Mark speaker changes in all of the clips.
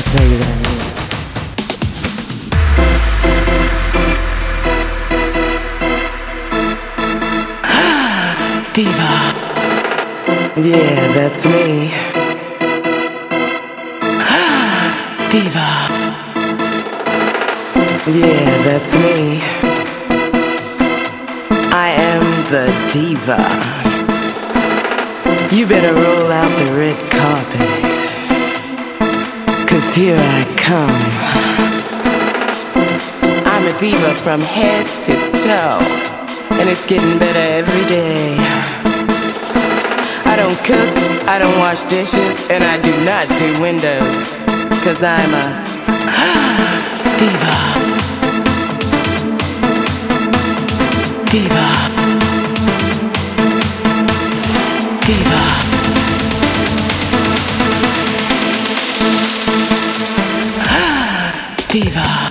Speaker 1: I'll tell you what I mean. Diva. Yeah, that's me. Diva. Yeah, that's me. I am the diva. You better roll out the red carpet. Here I come. I'm a diva from head to toe. And it's getting better every day. I don't cook, I don't wash dishes, and I do not do windows. Cause I'm a diva. Diva. Diva. Diva.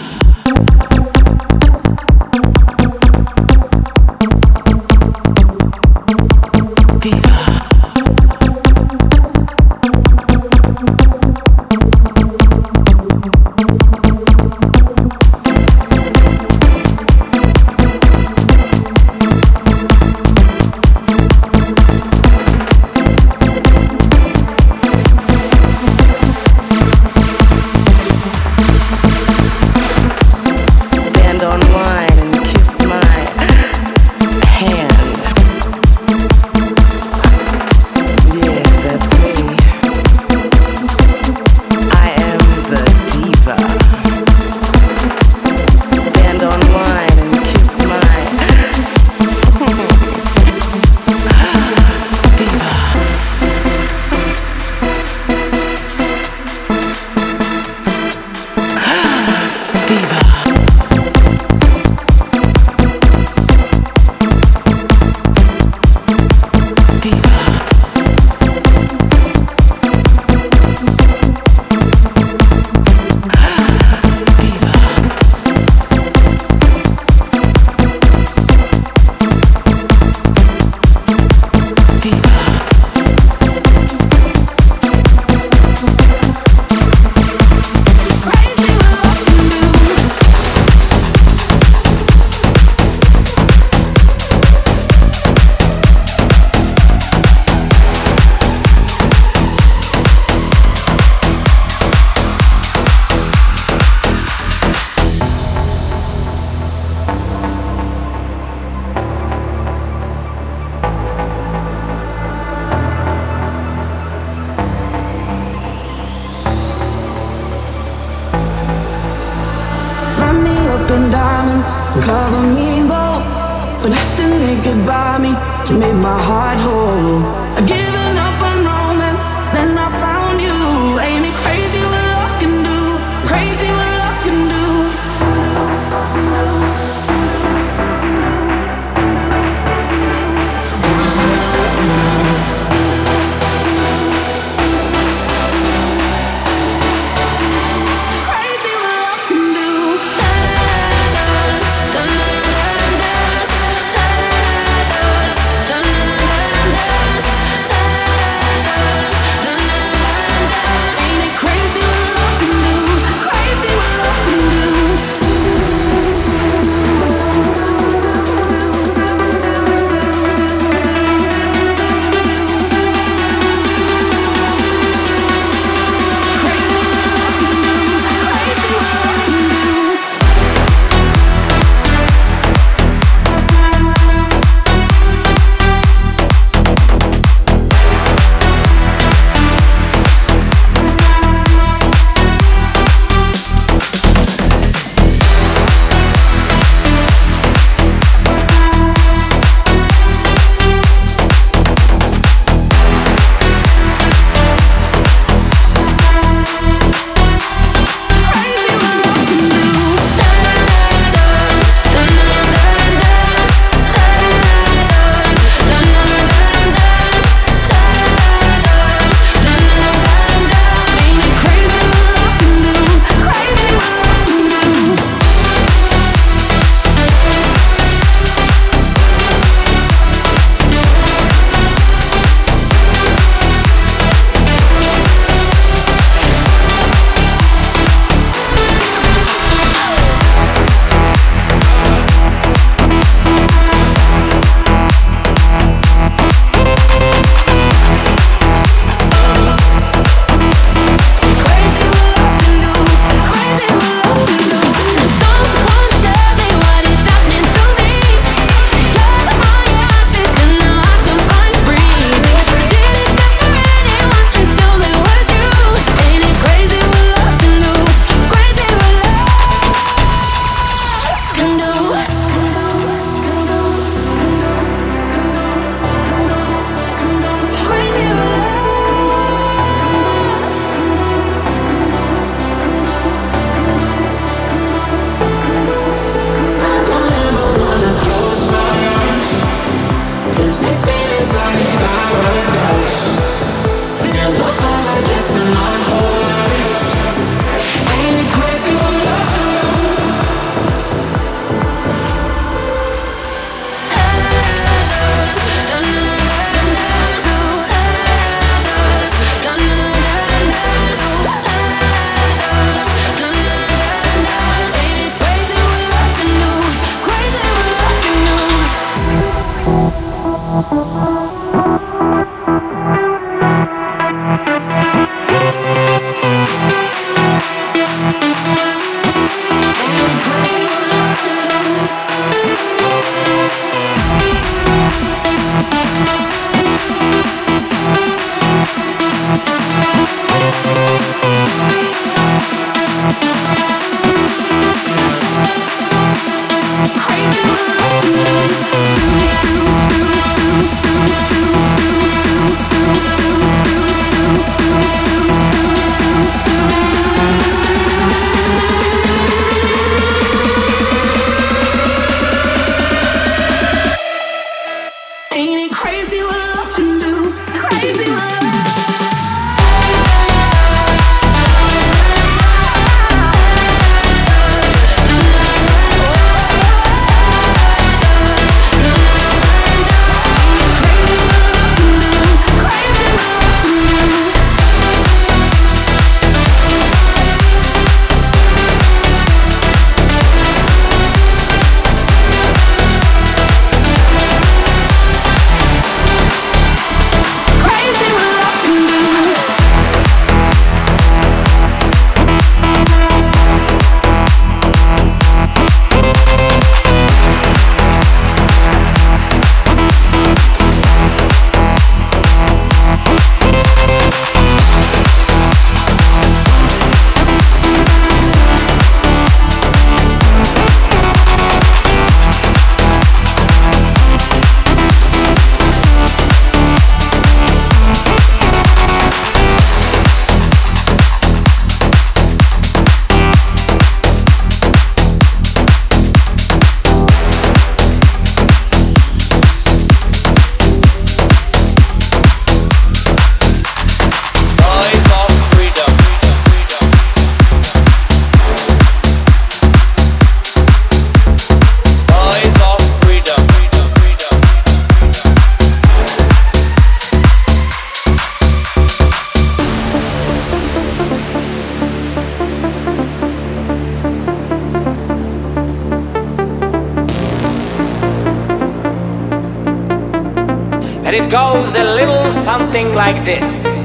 Speaker 2: And it goes a little something like this.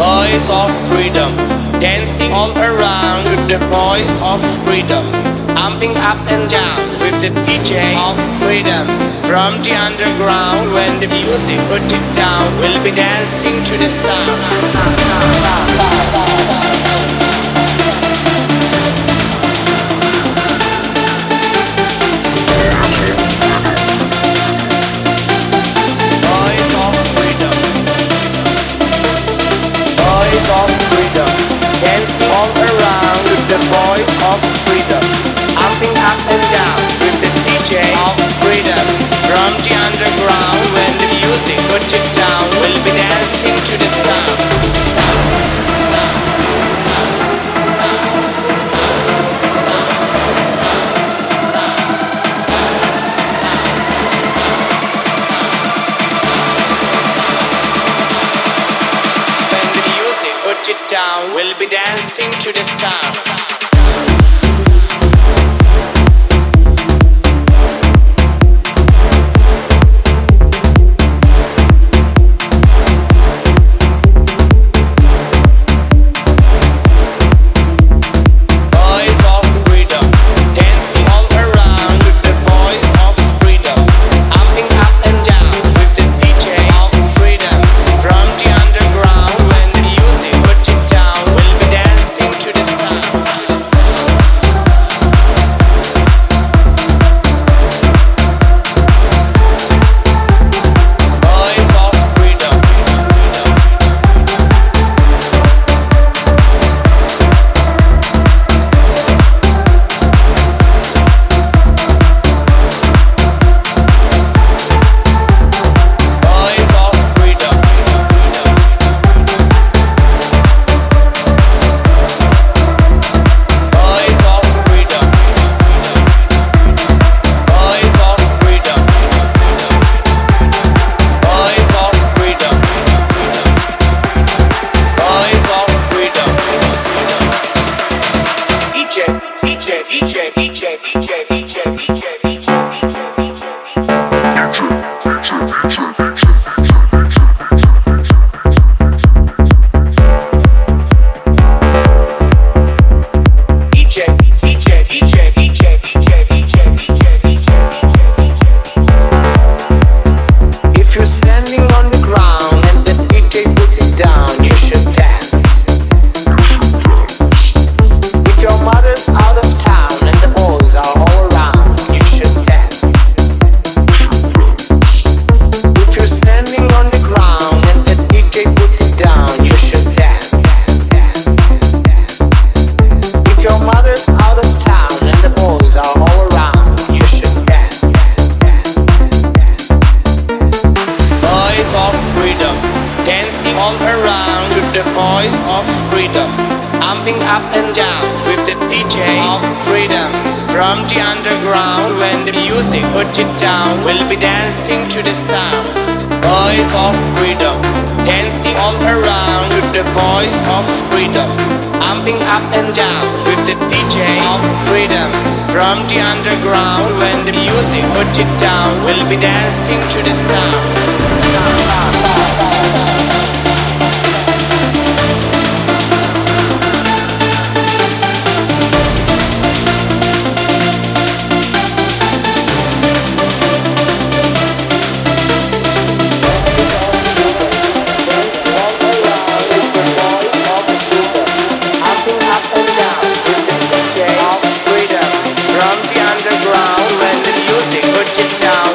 Speaker 3: Voice of freedom, dancing all around with the voice of freedom,
Speaker 2: pumping up and down
Speaker 3: with the DJ of freedom. From the underground, when the music put it down, we'll be dancing to the sound. Of freedom. Up and down with the DJ of freedom. From the underground, when the music puts it down, we'll be dancing to the sound. Wendy music, put it down, we'll be dancing to the sound. down.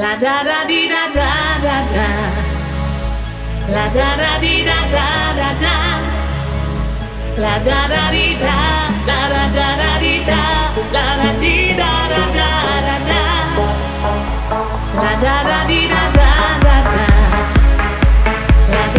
Speaker 4: La da da di da da da da. La da da di da da da da. La da da di da. La da da da di da. La da di da da da da da. La da da di da da da da. La da